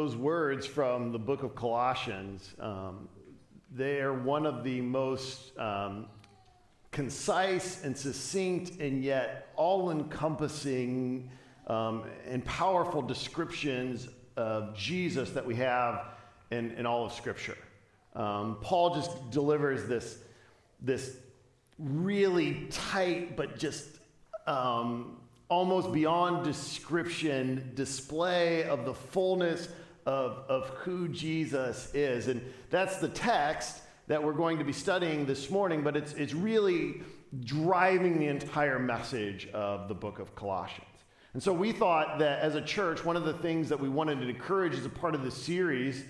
Those words from the book of Colossians, um, they are one of the most um, concise and succinct and yet all encompassing um, and powerful descriptions of Jesus that we have in, in all of Scripture. Um, Paul just delivers this, this really tight but just um, almost beyond description display of the fullness of, of who Jesus is. And that's the text that we're going to be studying this morning, but it's, it's really driving the entire message of the book of Colossians. And so we thought that as a church, one of the things that we wanted to encourage as a part of this series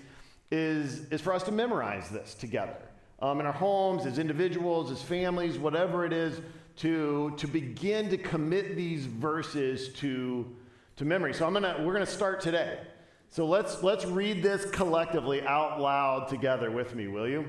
is, is for us to memorize this together um, in our homes, as individuals, as families, whatever it is, to, to begin to commit these verses to, to memory. So I'm gonna, we're going to start today. So let's, let's read this collectively out loud together with me, will you?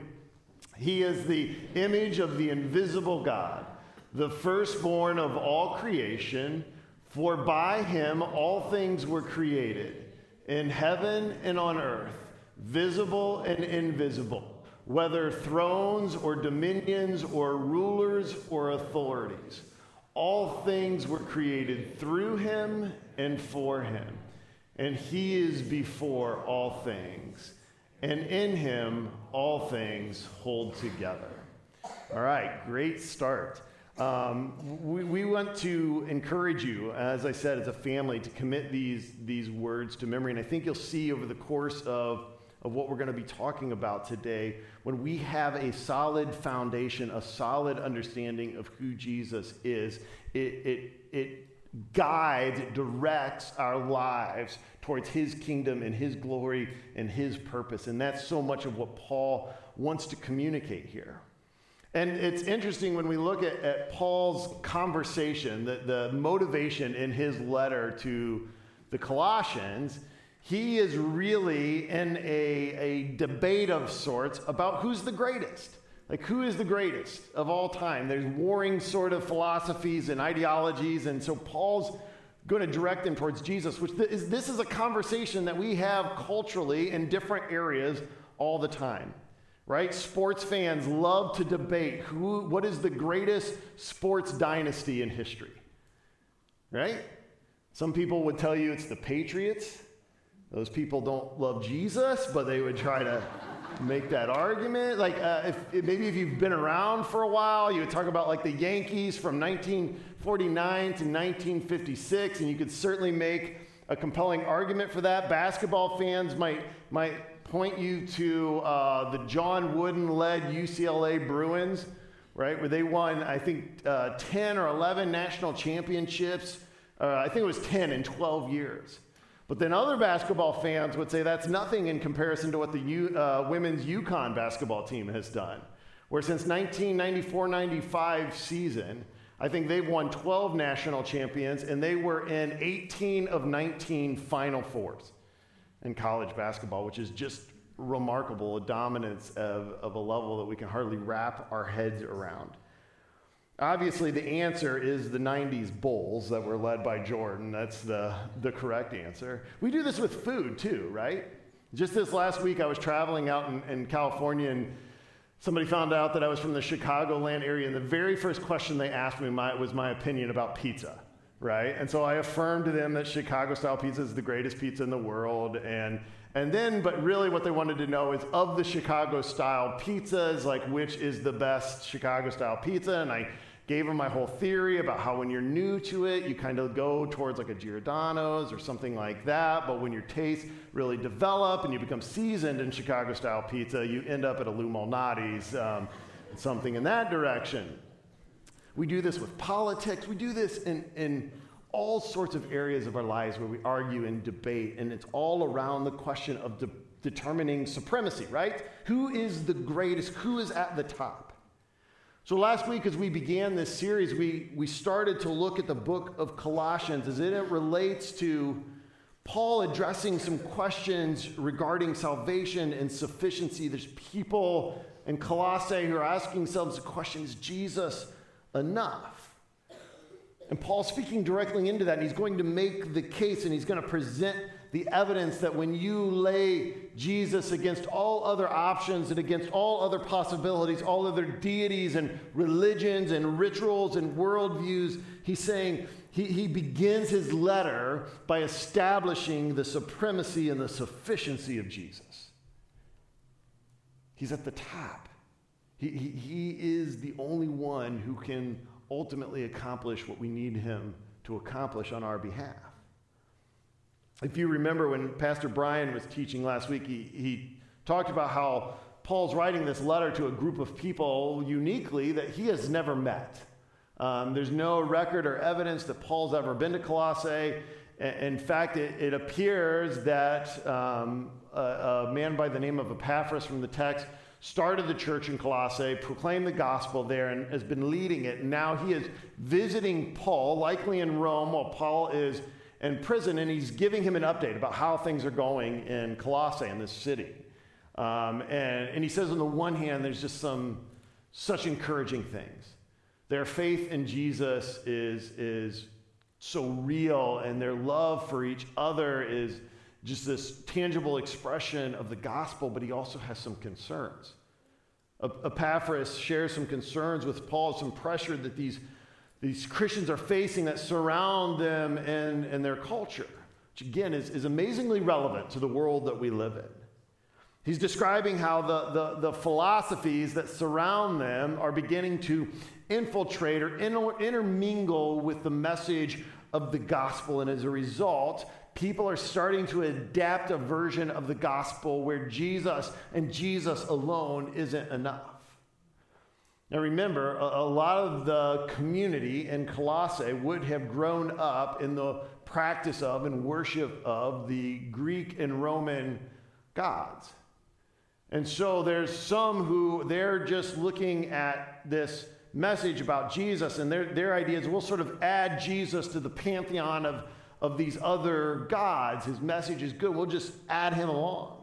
He is the image of the invisible God, the firstborn of all creation, for by him all things were created, in heaven and on earth, visible and invisible, whether thrones or dominions or rulers or authorities. All things were created through him and for him and he is before all things, and in him all things hold together. All right, great start. Um, we, we, want to encourage you, as I said, as a family, to commit these, these words to memory. And I think you'll see over the course of, of what we're going to be talking about today, when we have a solid foundation, a solid understanding of who Jesus is, it, it, it guides, it directs our lives towards his kingdom and his glory and his purpose. And that's so much of what Paul wants to communicate here. And it's interesting when we look at, at Paul's conversation, the, the motivation in his letter to the Colossians, he is really in a, a debate of sorts about who's the greatest. Like, who is the greatest of all time? There's warring sort of philosophies and ideologies. And so Paul's going to direct them towards Jesus, which is, this is a conversation that we have culturally in different areas all the time. Right? Sports fans love to debate who, what is the greatest sports dynasty in history. Right? Some people would tell you it's the Patriots. Those people don't love Jesus, but they would try to make that argument. Like, uh, if, maybe if you've been around for a while, you would talk about like the Yankees from 1949 to 1956, and you could certainly make a compelling argument for that. Basketball fans might might point you to uh, the John Wooden-led UCLA Bruins, right, where they won, I think, uh, 10 or 11 national championships. Uh, I think it was 10 in 12 years. But then other basketball fans would say that's nothing in comparison to what the U, uh, women's UConn basketball team has done. Where since 1994 95 season, I think they've won 12 national champions and they were in 18 of 19 Final Fours in college basketball, which is just remarkable, a dominance of, of a level that we can hardly wrap our heads around. Obviously, the answer is the 90s Bulls that were led by Jordan. That's the, the correct answer. We do this with food too, right? Just this last week, I was traveling out in, in California and somebody found out that I was from the Chicagoland area, and the very first question they asked me my, was my opinion about pizza, right? And so I affirmed to them that Chicago style pizza is the greatest pizza in the world. And, and then, but really what they wanted to know is of the Chicago style pizzas, like which is the best Chicago style pizza. And I gave him my whole theory about how when you're new to it, you kind of go towards like a Giordano's or something like that. But when your tastes really develop and you become seasoned in Chicago style pizza, you end up at a Lou Malnati's, um, something in that direction. We do this with politics. We do this in, in all sorts of areas of our lives where we argue and debate, and it's all around the question of de- determining supremacy, right? Who is the greatest? Who is at the top? So last week, as we began this series, we, we started to look at the book of Colossians as it relates to Paul addressing some questions regarding salvation and sufficiency. There's people in Colossae who are asking themselves the question is Jesus enough? And Paul's speaking directly into that, and he's going to make the case and he's going to present the evidence that when you lay Jesus against all other options and against all other possibilities, all other deities and religions and rituals and worldviews, he's saying, he, he begins his letter by establishing the supremacy and the sufficiency of Jesus. He's at the top. He, he, he is the only one who can ultimately accomplish what we need him to accomplish on our behalf. If you remember when Pastor Brian was teaching last week, he, he talked about how Paul's writing this letter to a group of people uniquely that he has never met. Um, there's no record or evidence that Paul's ever been to Colossae. In fact, it, it appears that um, a, a, man by the name of Epaphras from the text started the church in Colossae, proclaimed the gospel there, and has been leading it. Now he is visiting Paul, likely in Rome, while Paul is in prison, and he's giving him an update about how things are going in Colossae, in this city. Um, and, and he says, on the one hand, there's just some such encouraging things. Their faith in Jesus is, is so real, and their love for each other is just this tangible expression of the gospel, but he also has some concerns. Epaphras shares some concerns with Paul, some pressure that these, these Christians are facing that surround them and, and their culture, which again is, is amazingly relevant to the world that we live in. He's describing how the, the, the philosophies that surround them are beginning to infiltrate or inter- intermingle with the message of the gospel. And as a result, people are starting to adapt a version of the gospel where Jesus and Jesus alone isn't enough. Now, remember, a, a, lot of the community in Colossae would have grown up in the practice of and worship of the Greek and Roman gods. And so there's some who they're just looking at this message about Jesus, and their, their idea is we'll sort of add Jesus to the pantheon of, of these other gods. His message is good, we'll just add him along.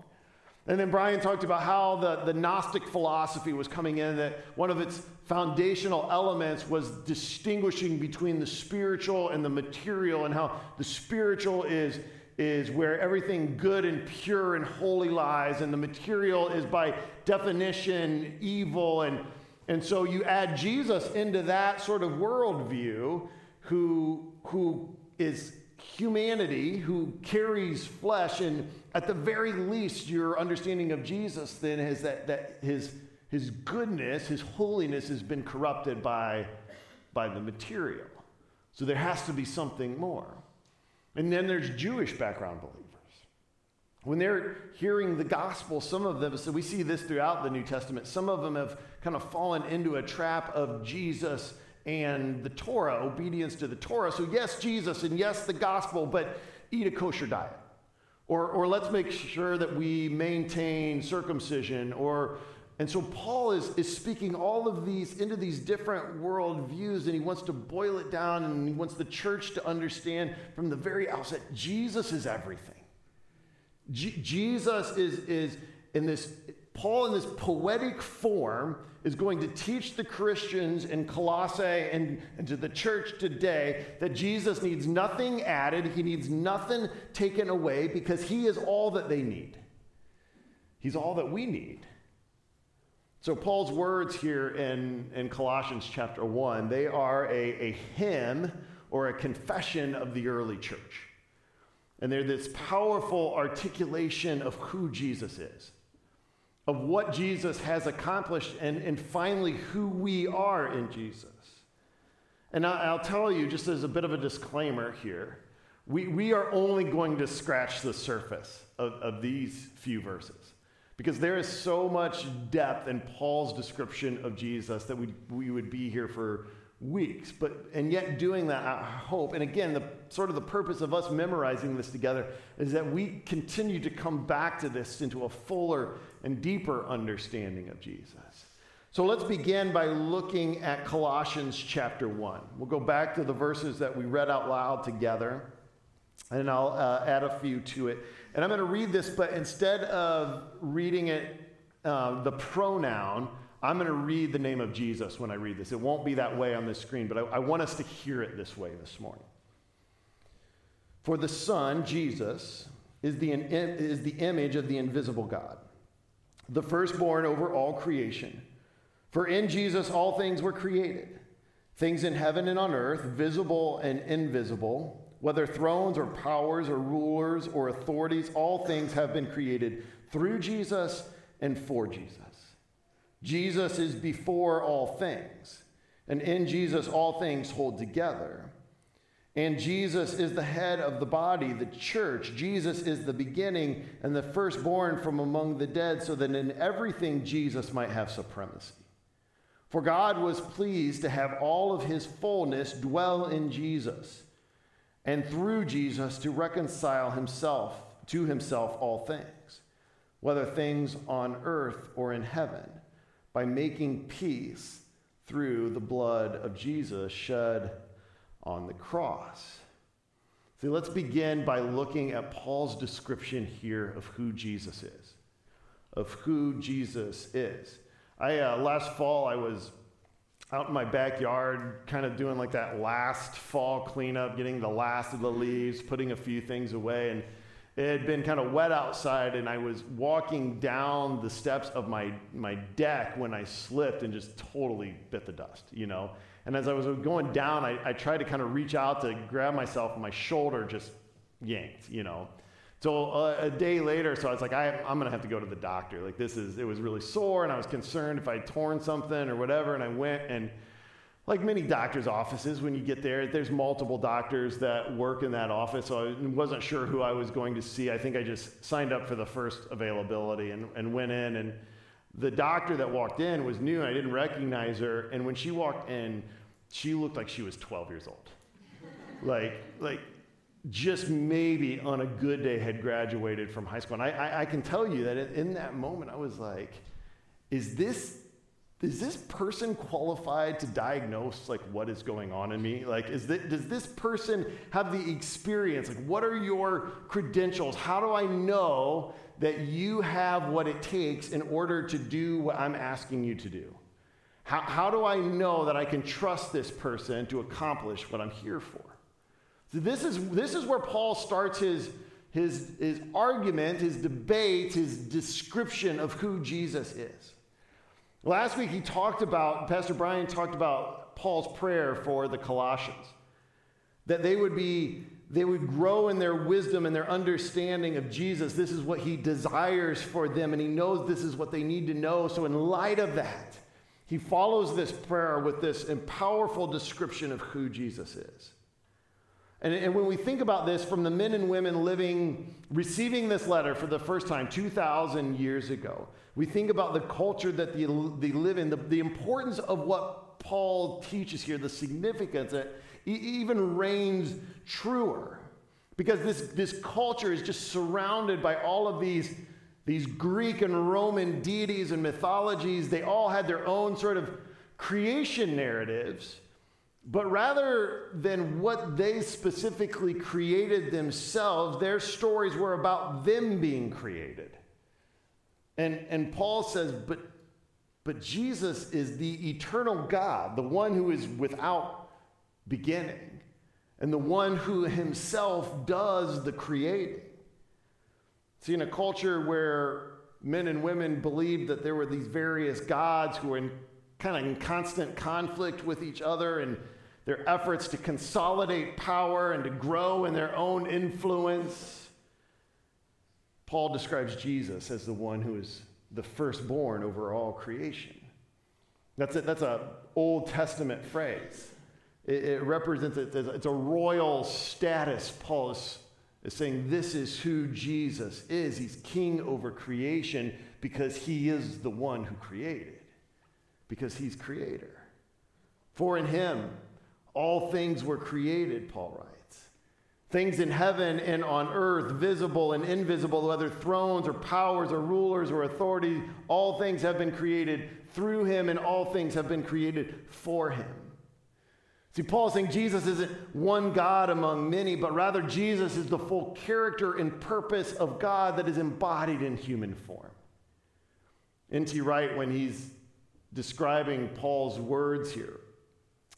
And then Brian talked about how the, the Gnostic philosophy was coming in, that one of its foundational elements was distinguishing between the spiritual and the material, and how the spiritual is, is where everything good and pure and holy lies, and the material is by definition evil. And and so you add Jesus into that sort of worldview, who, who is humanity, who carries flesh, and at the very least, your understanding of Jesus then is that, that his, his goodness, his holiness has been corrupted by, by the material. So there has to be something more. And then there's Jewish background believers. When they're hearing the gospel, some of them, so we see this throughout the New Testament, some of them have kind of fallen into a trap of Jesus and the Torah, obedience to the Torah. So, yes, Jesus, and yes, the gospel, but eat a kosher diet. Or, or let's make sure that we maintain circumcision. Or, and so Paul is, is speaking all of these into these different worldviews, and he wants to boil it down, and he wants the church to understand from the very outset Jesus is everything. G- Jesus is, is in this, Paul in this poetic form is going to teach the Christians in Colossae and, and to the church today that Jesus needs nothing added, he needs nothing taken away because he is all that they need. He's all that we need. So, Paul's words here in, in Colossians chapter 1, they are a, a hymn or a confession of the early church. And they're this powerful articulation of who Jesus is, of what Jesus has accomplished, and, and finally who we are in Jesus. And I, will tell you, just as a bit of a disclaimer here, we, we are only going to scratch the surface of, of these few verses because there is so much depth in Paul's description of Jesus that we, we would be here for, weeks. But and yet doing that, I hope, and again, the sort of the purpose of us memorizing this together is that we continue to come back to this into a fuller and deeper understanding of Jesus. So let's begin by looking at Colossians chapter 1. We'll go back to the verses that we read out loud together, and I'll uh, add a few to it. And I'm going to read this, but instead of reading it, uh, the pronoun, I'm going to read the name of Jesus when I read this. It won't be that way on the screen, but I, I want us to hear it this way this morning. For the Son, Jesus, is the, is the image of the invisible God, the firstborn over all creation. For in Jesus all things were created, things in heaven and on earth, visible and invisible, whether thrones or powers or rulers or authorities, all things have been created through Jesus and for Jesus. Jesus is before all things, and in Jesus all things hold together. And Jesus is the head of the body, the church. Jesus is the beginning and the firstborn from among the dead, so that in everything Jesus might have supremacy. For God was pleased to have all of his fullness dwell in Jesus, and through Jesus to reconcile himself to himself all things, whether things on earth or in heaven by making peace through the blood of Jesus shed on the cross. See, let's begin by looking at Paul's description here of who Jesus is. Of who Jesus is. I uh, last fall I was out in my backyard, kind of doing like that last fall cleanup, getting the last of the leaves, putting a few things away, and it had been kind of wet outside, and I was walking down the steps of my, my deck when I slipped and just totally bit the dust, you know? And as I was going down, I, I tried to kind of reach out to grab myself, and my shoulder just yanked, you know? So uh, a day later, so I was like, I, am going to have to go to the doctor. Like, this is, it was really sore, and I was concerned if I'd torn something or whatever, and I went and like many doctors' offices, when you get there, there's multiple doctors that work in that office. So I wasn't sure who I was going to see. I think I just signed up for the first availability and, and went in. And the doctor that walked in was new, and I didn't recognize her. And when she walked in, she looked like she was 12 years old. like, like just maybe on a good day had graduated from high school. And I, I, I can tell you that in that moment, I was like, is this is this person qualified to diagnose like what is going on in me like is that does this person have the experience like what are your credentials how do i know that you have what it takes in order to do what i'm asking you to do how, how do i know that i can trust this person to accomplish what i'm here for so this is this is where paul starts his his his argument his debate his description of who jesus is Last week, he talked about, Pastor Brian talked about Paul's prayer for the Colossians, that they would be, they would grow in their wisdom and their understanding of Jesus. This is what he desires for them, and he knows this is what they need to know. So, in light of that, he follows this prayer with this powerful description of who Jesus is. And, and, when we think about this from the men and women living, receiving this letter for the first time 2,000 years ago, we think about the culture that they, they live in, the, the importance of what Paul teaches here, the significance that even reigns truer. Because this, this culture is just surrounded by all of these, these Greek and Roman deities and mythologies. They all had their own sort of creation narratives. But rather than what they specifically created themselves, their stories were about them being created. And, and Paul says, but, but Jesus is the eternal God, the one who is without beginning, and the one who himself does the creating. See, in a culture where men and women believed that there were these various gods who were in kind of in constant conflict with each other and their efforts to consolidate power and to grow in their own influence Paul describes Jesus as the one who is the firstborn over all creation. That's a, that's a Old Testament phrase. It, it represents it, it's a royal status. Paul is, is saying this is who Jesus is. He's king over creation because he is the one who created, because he's creator. For in him all things were created, Paul writes. Things in heaven and on earth, visible and invisible, whether thrones or powers or rulers or authorities, all things have been created through him, and all things have been created for him. See, Paul's saying Jesus isn't one God among many, but rather Jesus is the full character and purpose of God that is embodied in human form. N.T. Wright, when he's describing Paul's words here,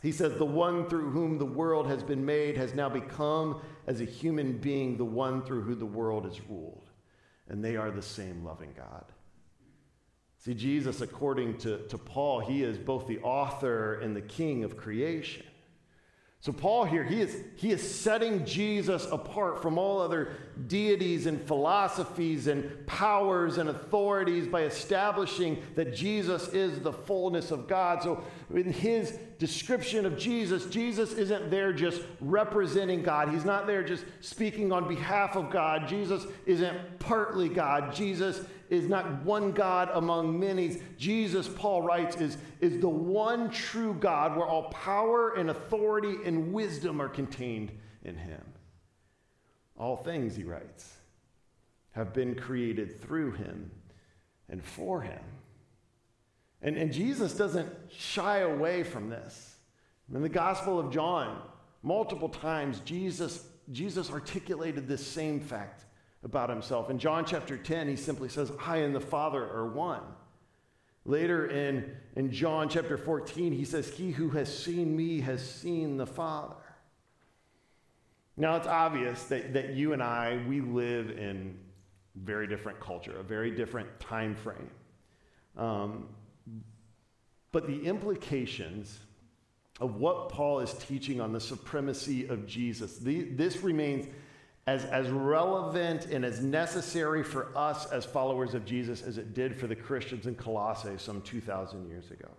he says, The one through whom the world has been made has now become, as a human being, the one through whom the world is ruled. And they are the same loving God. See, Jesus, according to, to Paul, he is both the author and the king of creation. So, Paul here, he is, he is setting Jesus apart from all other deities and philosophies and powers and authorities by establishing that Jesus is the fullness of God. So, in his description of Jesus, Jesus isn't there just representing God, he's not there just speaking on behalf of God. Jesus isn't partly God. Jesus is not one God among many. Jesus, Paul writes, is, is the one true God where all power and authority and wisdom are contained in him. All things, he writes, have been created through him and for him. And, and Jesus doesn't shy away from this. In the Gospel of John, multiple times, Jesus, Jesus articulated this same fact about himself. In John chapter 10, he simply says, I and the Father are one. Later in, in John chapter 14, he says, He who has seen me has seen the Father. Now, it's obvious that, that you and I, we live in very different culture, a very different time frame. Um, but the implications of what Paul is teaching on the supremacy of Jesus, the, this remains as, as relevant and as necessary for us as followers of Jesus as it did for the Christians in Colossae some 2,000 years ago.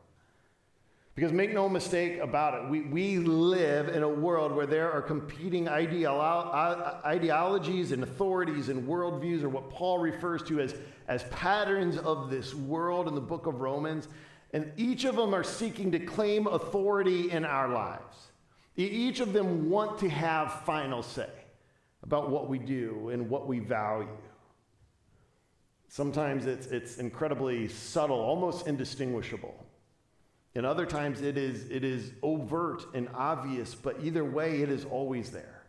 Because make no mistake about it, we, we live in a world where there are competing ideolo- ideologies and authorities and worldviews, or what Paul refers to as, as patterns of this world in the book of Romans. And each of them are seeking to claim authority in our lives. Each of them want to have final say about what we do and what we value. Sometimes it's, it's incredibly subtle, almost indistinguishable. And other times it is, it is overt and obvious, but either way, it is always there.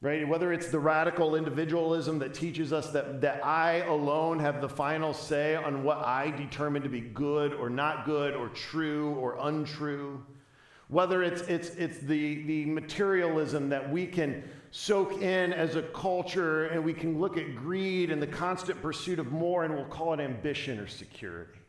Right? Whether it's the radical individualism that teaches us that, that I alone have the final say on what I determine to be good or not good or true or untrue. Whether it's, it's, it's the, the materialism that we can soak in as a culture and we can look at greed and the constant pursuit of more and we'll call it ambition or security.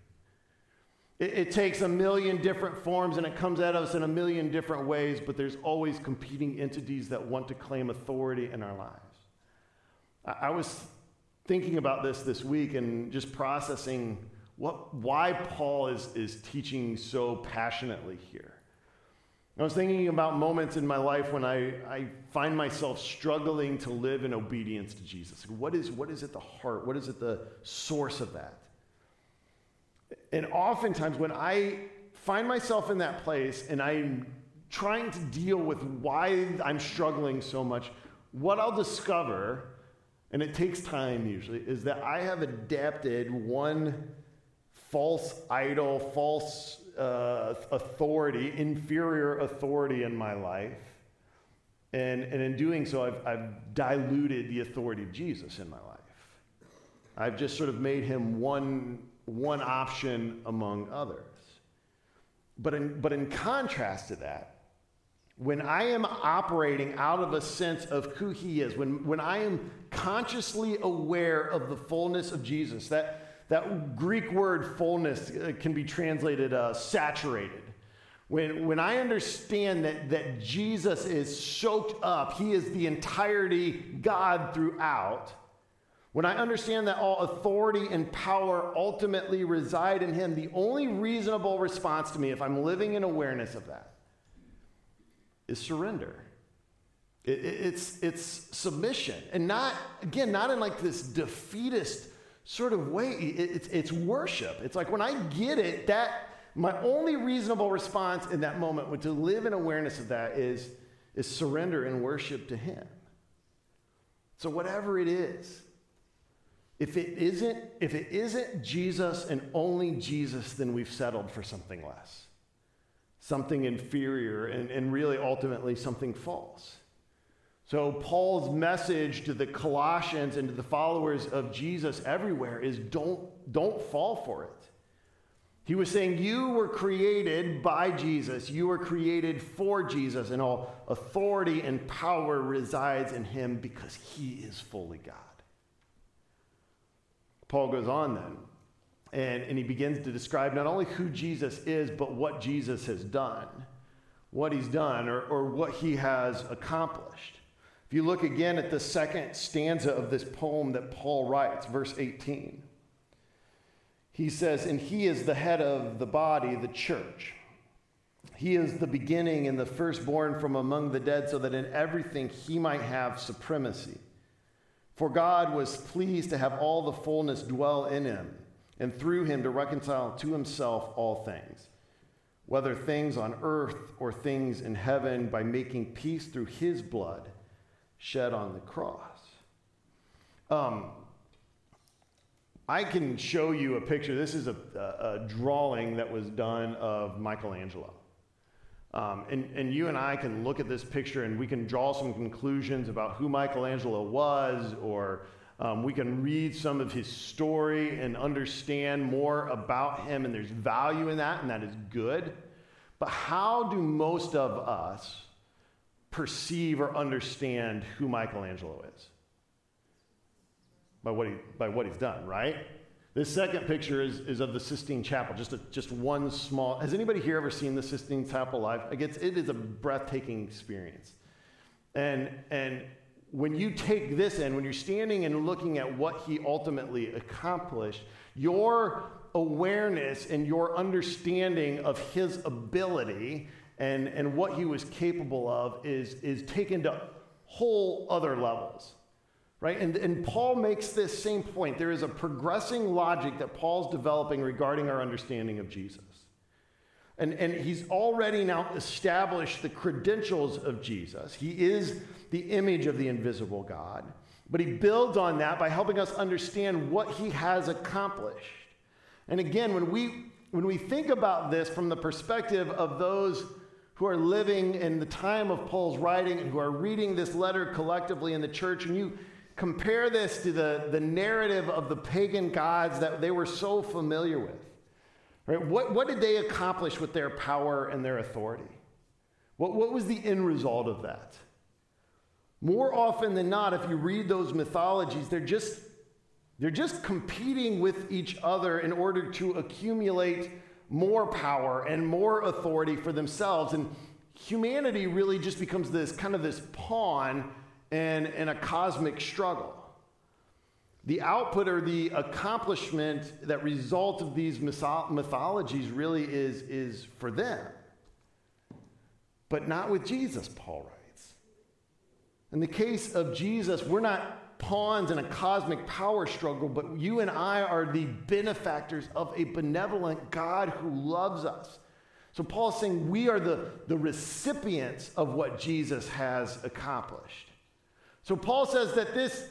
It, it, takes a million different forms and it comes at us in a million different ways, but there's always competing entities that want to claim authority in our lives. I, I was thinking about this this week and just processing what, why Paul is, is teaching so passionately here. I was thinking about moments in my life when I, I find myself struggling to live in obedience to Jesus. What is, what is at the heart? What is at the source of that? And oftentimes, when I find myself in that place and I'm trying to deal with why I'm struggling so much, what I'll discover, and it takes time usually, is that I have adapted one false idol, false uh, authority, inferior authority in my life. And, and in doing so, I've, I've diluted the authority of Jesus in my life. I've just sort of made him one, one option among others. But in, but in contrast to that, when I am operating out of a sense of who he is, when, when I am consciously aware of the fullness of Jesus, that, that Greek word fullness uh, can be translated uh, saturated. When, when I understand that, that Jesus is soaked up, he is the entirety God throughout. When I understand that all authority and power ultimately reside in him, the only reasonable response to me, if I'm living in awareness of that, is surrender. It, it, it's, it's submission. And not, again, not in like this defeatist sort of way. It's, it's worship. It's like when I get it, that, my only reasonable response in that moment would to live in awareness of that is, is surrender and worship to Him. So whatever it is, if it isn't, if it isn't Jesus and only Jesus, then we've settled for something less, something inferior, and, and really ultimately something false. So, Paul's message to the Colossians and to the followers of Jesus everywhere is don't, don't fall for it. He was saying, You were created by Jesus. You were created for Jesus, and all authority and power resides in him because he is fully God. Paul goes on then, and, and he begins to describe not only who Jesus is, but what Jesus has done, what he's done, or, or what he has accomplished. You look again at the second stanza of this poem that Paul writes, verse 18, he says, And he is the head of the body, the church. He is the beginning and the firstborn from among the dead, so that in everything he might have supremacy. For God was pleased to have all the fullness dwell in him, and through him to reconcile to himself all things, whether things on earth or things in heaven, by making peace through his blood shed on the cross. Um, I can show you a picture. This is a, a, a drawing that was done of Michelangelo. Um, and, and you and I can look at this picture and we can draw some conclusions about who Michelangelo was, or um, we can read some of his story and understand more about him, and there's value in that, and that is good. But how do most of us perceive or understand who Michelangelo is? By what, he, by what he's done, right? This second picture is, is of the Sistine Chapel, just, a, just one small. Has anybody here ever seen the Sistine Chapel live? Like it's, it is a breathtaking experience. And, and when you take this in, when you're standing and looking at what he ultimately accomplished, your awareness and your understanding of his ability and, and what he was capable of is, is taken to whole other levels right? And, and Paul makes this same point. There is a progressing logic that Paul's developing regarding our understanding of Jesus. And, and he's already now established the credentials of Jesus. He is the image of the invisible God. But he builds on that by helping us understand what he has accomplished. And again, when we, when we think about this from the perspective of those who are living in the time of Paul's writing and who are reading this letter collectively in the church, and you, Compare this to the, the narrative of the pagan gods that they were so familiar with. Right? What, what did they accomplish with their power and their authority? What, what was the end result of that? More often than not, if you read those mythologies, they're just, they're just competing with each other in order to accumulate more power and more authority for themselves. And humanity really just becomes this kind of this pawn and, in a cosmic struggle. The output or the accomplishment that result of these mythologies really is, is for them. But not with Jesus, Paul writes. In the case of Jesus, we're not pawns in a cosmic power struggle, but you and I are the benefactors of a benevolent God who loves us. So Paul's saying we are the, the recipients of what Jesus has accomplished. So Paul says that this,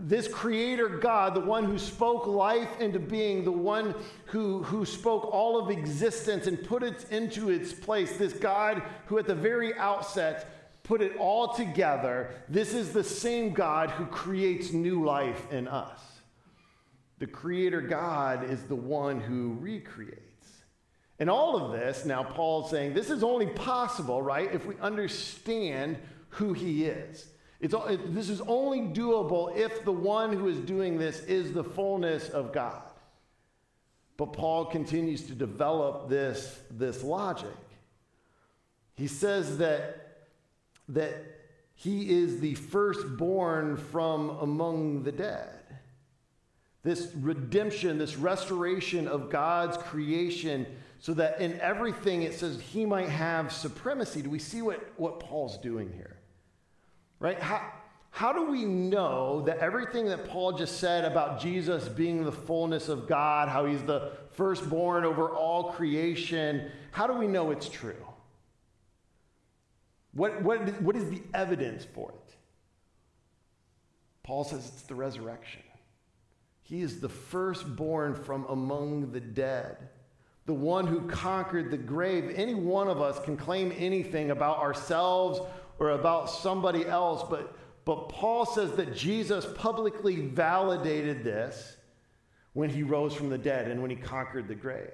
this creator God, the one who spoke life into being, the one who, who spoke all of existence and put it into its place, this God who at the very outset put it all together, this is the same God who creates new life in us. The creator God is the one who recreates. And all of this, now Paul's saying, this is only possible, right, if we understand who he is. It's, it, this is only doable if the one who is doing this is the fullness of God. But Paul continues to develop this, this logic. He says that, that he is the firstborn from among the dead. This redemption, this restoration of God's creation, so that in everything it says he might have supremacy. Do we see what, what Paul's doing here? right? How, how do we know that everything that Paul just said about Jesus being the fullness of God, how he's the firstborn over all creation, how do we know it's true? What, what, what is the evidence for it? Paul says it's the resurrection. He is the firstborn from among the dead, the one who conquered the grave. Any one of us can claim anything about ourselves or about somebody else, but, but Paul says that Jesus publicly validated this when he rose from the dead and when he conquered the grave.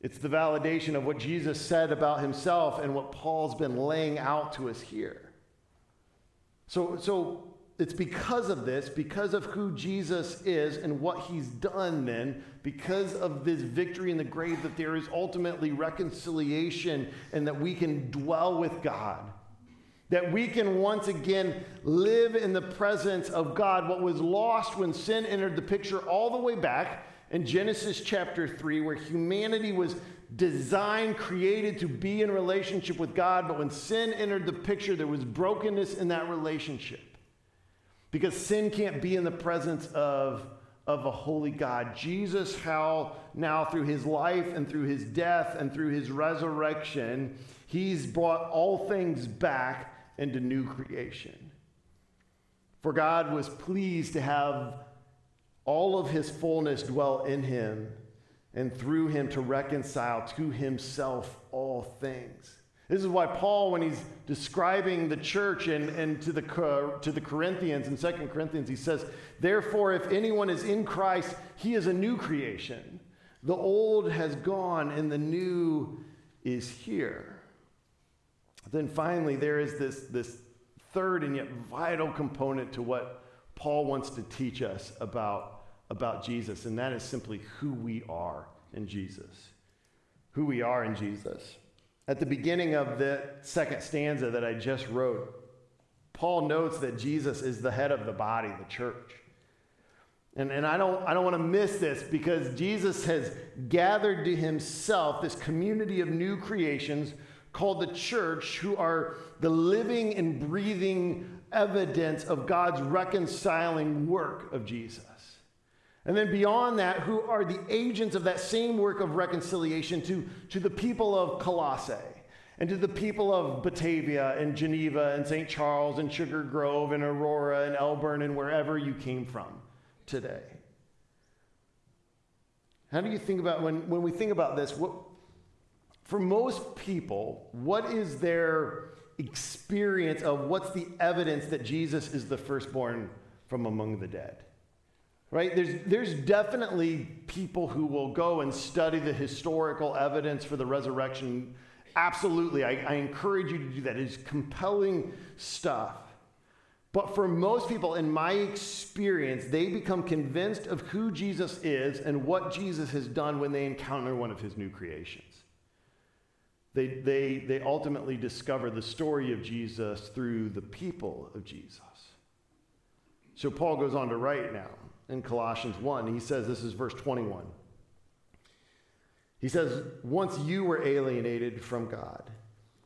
It's the validation of what Jesus said about himself and what Paul's been laying out to us here. So, so it's because of this, because of who Jesus is and what he's done, then, because of this victory in the grave, that there is ultimately reconciliation and that we can dwell with God. That we can once again live in the presence of God. What was lost when sin entered the picture all the way back in Genesis chapter 3, where humanity was designed, created to be in relationship with God, but when sin entered the picture, there was brokenness in that relationship. Because sin can't be in the presence of, of a holy God. Jesus, how now through his life and through his death and through his resurrection, he's brought all things back into new creation. For God was pleased to have all of his fullness dwell in him, and through him to reconcile to himself all things. This is why Paul, when he's describing the church and, and to, the, to the Corinthians in 2 Corinthians, he says, Therefore, if anyone is in Christ, he is a new creation. The old has gone and the new is here. Then finally, there is this, this third and yet vital component to what Paul wants to teach us about about Jesus, and that is simply who we are in Jesus. Who we are in Jesus. At the beginning of the second stanza that I just wrote, Paul notes that Jesus is the head of the body, the church. And, and I don't, I don't want to miss this because Jesus has gathered to himself this community of new creations called the church, who are the living and breathing evidence of God's reconciling work of Jesus. And then beyond that, who are the agents of that same work of reconciliation to, to the people of Colossae and to the people of Batavia and Geneva and St. Charles and Sugar Grove and Aurora and Elburn and wherever you came from today. How do you think about when, when we think about this? What, for most people, what is their experience of what's the evidence that Jesus is the firstborn from among the dead? Right? There's, there's definitely people who will go and study the historical evidence for the resurrection. Absolutely. I, I encourage you to do that. It is compelling stuff. But for most people, in my experience, they become convinced of who Jesus is and what Jesus has done when they encounter one of his new creations. They, they, they ultimately discover the story of Jesus through the people of Jesus. So Paul goes on to write now in Colossians 1. He says, this is verse 21. He says, Once you were alienated from God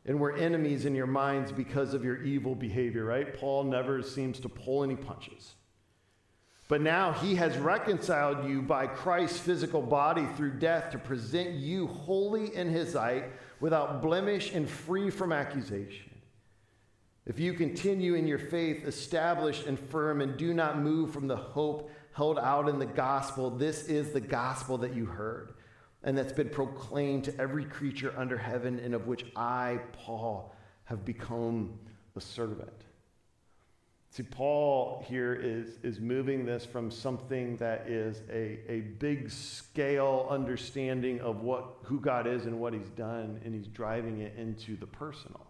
and were enemies in your minds because of your evil behavior, right? Paul never seems to pull any punches. But now he has reconciled you by Christ's physical body through death to present you holy in his sight, without blemish and free from accusation. If you continue in your faith, established and firm, and do not move from the hope held out in the gospel, this is the gospel that you heard and that's been proclaimed to every creature under heaven, and of which I, Paul, have become a servant. See, Paul here is, is moving this from something that is a, a big scale understanding of what, who God is and what he's done, and he's driving it into the personal.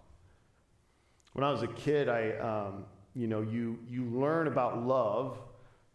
When I was a kid, I, um, you know, you, you learn about love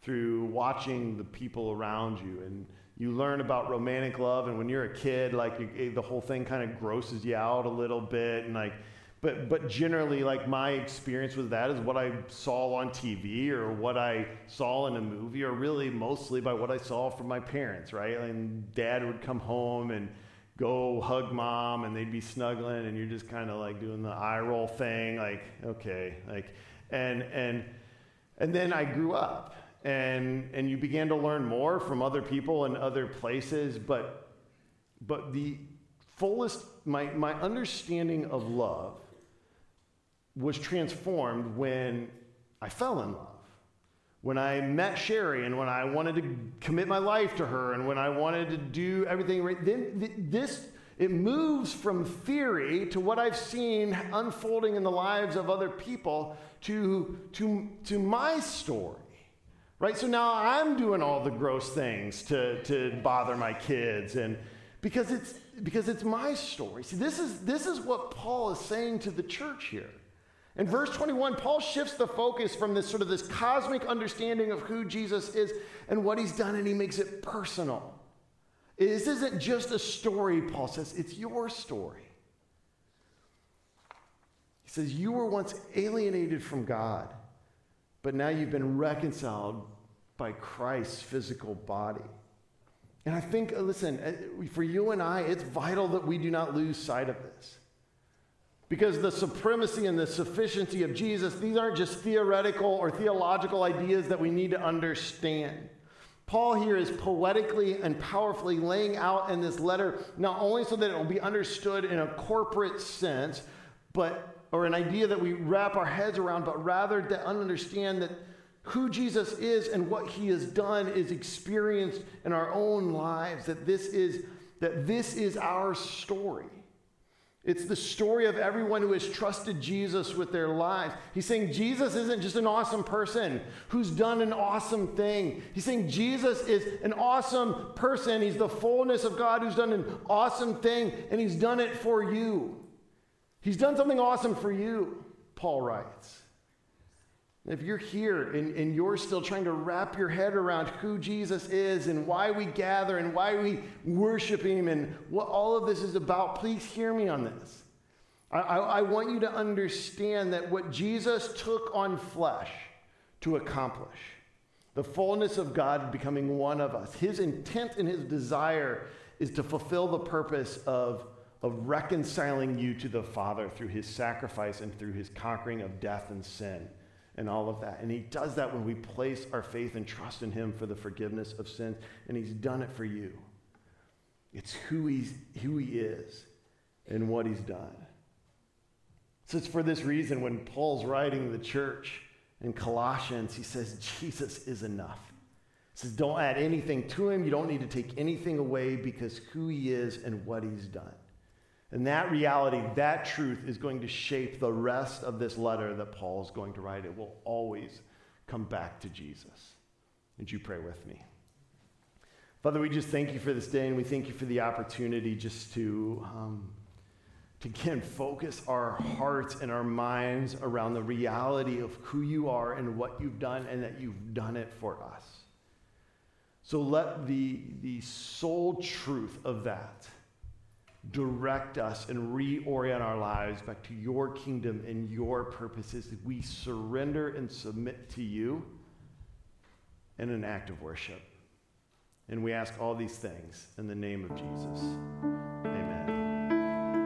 through watching the people around you. And you learn about romantic love and when you're a kid like you, the whole thing kind of grosses you out a little bit and like but but generally like my experience with that is what i saw on tv or what i saw in a movie or really mostly by what i saw from my parents right? And dad would come home and go hug mom and they'd be snuggling and you're just kind of like doing the eye roll thing like okay like and and and then i grew up and and you began to learn more from other people and other places but but the fullest my my understanding of love was transformed when i fell in love when I met Sherry and when I wanted to commit my life to her and when I wanted to do everything right, then th- this, it moves from theory to what I've seen unfolding in the lives of other people to, to, to my story. Right? So now I'm doing all the gross things to, to bother my kids and because it's because it's my story. See, this is this is what Paul is saying to the church here. In verse 21, Paul shifts the focus from this sort of this cosmic understanding of who Jesus is and what he's done, and he makes it personal. This isn't just a story, Paul says, it's your story. He says, You were once alienated from God, but now you've been reconciled by Christ's physical body. And I think, listen, uh, for you and I, it's vital that we do not lose sight of this. Because the supremacy and the sufficiency of Jesus, these aren't just theoretical or theological ideas that we need to understand. Paul here is poetically and powerfully laying out in this letter, not only so that it will be understood in a corporate sense, but or an idea that we wrap our heads around, but rather to understand that who Jesus is and what he has done is experienced in our own lives, that this is that this is our story. It's the story of everyone who has trusted Jesus with their lives. He's saying Jesus isn't just an awesome person who's done an awesome thing. He's saying Jesus is an awesome person. He's the fullness of God who's done an awesome thing, and he's done it for you. He's done something awesome for you, Paul writes. If you're here and, and you're still trying to wrap your head around who Jesus is and why we gather and why we worship him and what all of this is about, please hear me on this. I, I, I want you to understand that what Jesus took on flesh to accomplish, the fullness of God becoming one of us, his intent and his desire is to fulfill the purpose of, of reconciling you to the Father through his sacrifice and through his conquering of death and sin and all of that. And he does that when we place our faith and trust in him for the forgiveness of sins. And he's done it for you. It's who, he's, who he is and what he's done. So it's for this reason when Paul's writing the church in Colossians, he says, Jesus is enough. He says, don't add anything to him. You don't need to take anything away because who he is and what he's done. And that reality, that truth is going to shape the rest of this letter that Paul is going to write. It will always come back to Jesus. Would you pray with me? Father, we just thank you for this day and we thank you for the opportunity just to, um, to again focus our hearts and our minds around the reality of who you are and what you've done and that you've done it for us. So let the, the sole truth of that direct us and reorient our lives back to your kingdom and your purposes. We surrender and submit to you in an act of worship. And we ask all these things in the name of Jesus.